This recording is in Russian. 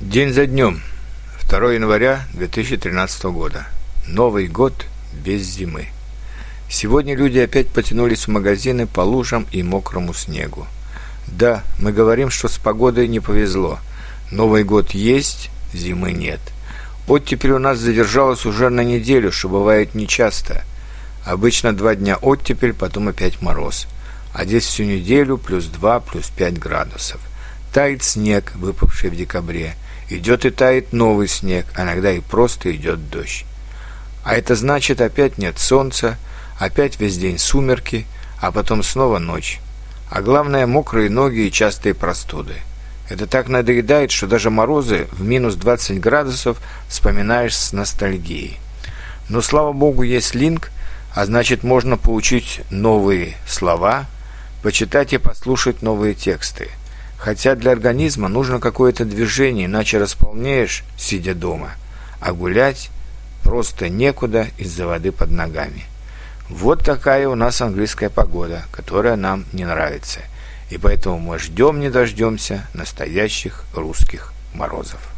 День за днем. 2 января 2013 года. Новый год без зимы. Сегодня люди опять потянулись в магазины по лужам и мокрому снегу. Да, мы говорим, что с погодой не повезло. Новый год есть, зимы нет. Оттепель у нас задержалась уже на неделю, что бывает нечасто. Обычно два дня оттепель, потом опять мороз. А здесь всю неделю плюс 2, плюс 5 градусов. Тает снег, выпавший в декабре. Идет и тает новый снег, иногда и просто идет дождь. А это значит, опять нет солнца, опять весь день сумерки, а потом снова ночь. А главное, мокрые ноги и частые простуды. Это так надоедает, что даже морозы в минус 20 градусов вспоминаешь с ностальгией. Но, слава богу, есть линк, а значит, можно получить новые слова, почитать и послушать новые тексты. Хотя для организма нужно какое-то движение, иначе располнеешь, сидя дома, а гулять просто некуда из-за воды под ногами. Вот такая у нас английская погода, которая нам не нравится. И поэтому мы ждем не дождемся настоящих русских морозов.